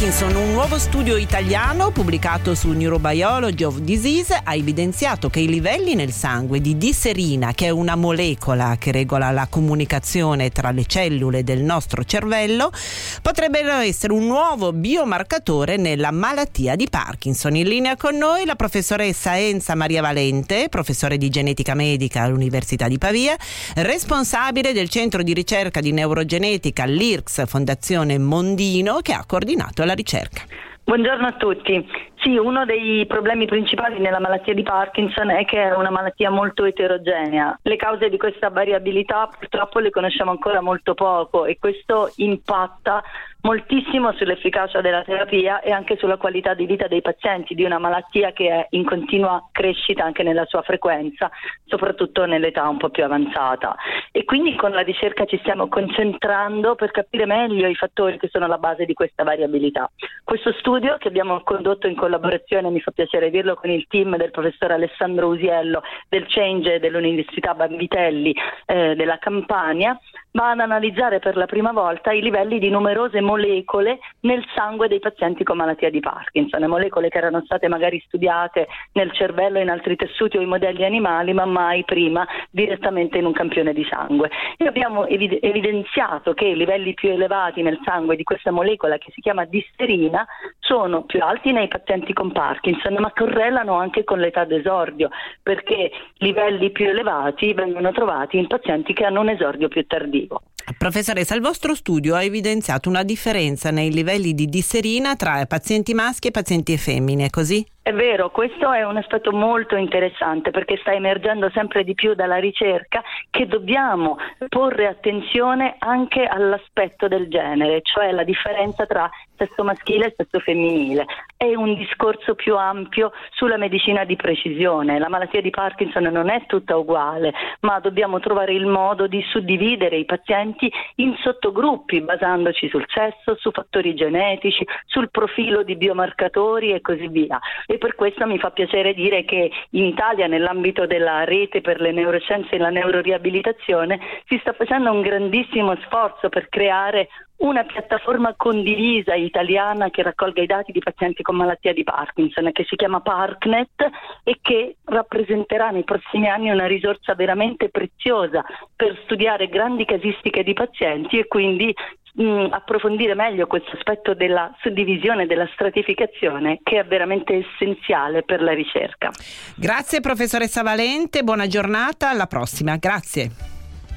Parkinson, un nuovo studio italiano pubblicato su Neurobiology of Disease ha evidenziato che i livelli nel sangue di disserina, che è una molecola che regola la comunicazione tra le cellule del nostro cervello, potrebbero essere un nuovo biomarcatore nella malattia di Parkinson. In linea con noi la professoressa Enza Maria Valente, professore di genetica medica all'Università di Pavia, responsabile del centro di ricerca di neurogenetica all'IRCS Fondazione Mondino, che ha coordinato la alla ricerca. Buongiorno a tutti. Sì, uno dei problemi principali nella malattia di Parkinson è che è una malattia molto eterogenea. Le cause di questa variabilità purtroppo le conosciamo ancora molto poco e questo impatta moltissimo sull'efficacia della terapia e anche sulla qualità di vita dei pazienti di una malattia che è in continua crescita anche nella sua frequenza, soprattutto nell'età un po' più avanzata. E quindi con la ricerca ci stiamo concentrando per capire meglio i fattori che sono alla base di questa variabilità. Questo studio che abbiamo condotto in collaborazione, mi fa piacere dirlo, con il team del professor Alessandro Usiello del Change dell'Università Bambitelli eh, della Campania, va ad analizzare per la prima volta i livelli di numerose molecole nel sangue dei pazienti con malattia di Parkinson, molecole che erano state magari studiate nel cervello in altri tessuti o in modelli animali, ma mai prima direttamente in un campione di sangue. E abbiamo evidenziato che i livelli più elevati nel sangue di questa molecola che si chiama disterina sono più alti nei pazienti con Parkinson, ma correlano anche con l'età d'esordio, perché livelli più elevati vengono trovati in pazienti che hanno un esordio più tardivo. Professoressa, il vostro studio ha evidenziato una differenza nei livelli di disserina tra pazienti maschi e pazienti femmine, così? È vero, questo è un aspetto molto interessante perché sta emergendo sempre di più dalla ricerca che dobbiamo porre attenzione anche all'aspetto del genere, cioè la differenza tra sesso maschile e sesso femminile. È un discorso più ampio sulla medicina di precisione. La malattia di Parkinson non è tutta uguale, ma dobbiamo trovare il modo di suddividere i pazienti in sottogruppi basandoci sul sesso, su fattori genetici, sul profilo di biomarcatori e così via. E per questo mi fa piacere dire che in Italia, nell'ambito della rete per le neuroscienze e la neuroriabilitazione, si sta facendo un grandissimo sforzo per creare una piattaforma condivisa italiana che raccolga i dati di pazienti con malattia di Parkinson che si chiama Parknet e che rappresenterà nei prossimi anni una risorsa veramente preziosa per studiare grandi casistiche di pazienti e quindi mh, mm, approfondire meglio questo aspetto della suddivisione, della stratificazione che è veramente essenziale per la ricerca. Grazie professoressa Valente, buona giornata, alla prossima, grazie.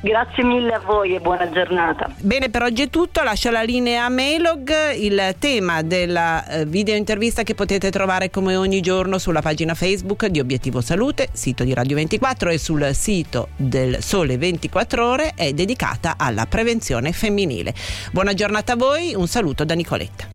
Grazie mille a voi e buona giornata. Bene, per oggi è tutto. Lascio la linea a Melog. Il tema della eh, video intervista che potete trovare come ogni giorno sulla pagina Facebook di Obiettivo Salute, sito di Radio 24 e sul sito del Sole 24 Ore è dedicata alla prevenzione femminile. Buona giornata a voi, un saluto da Nicoletta.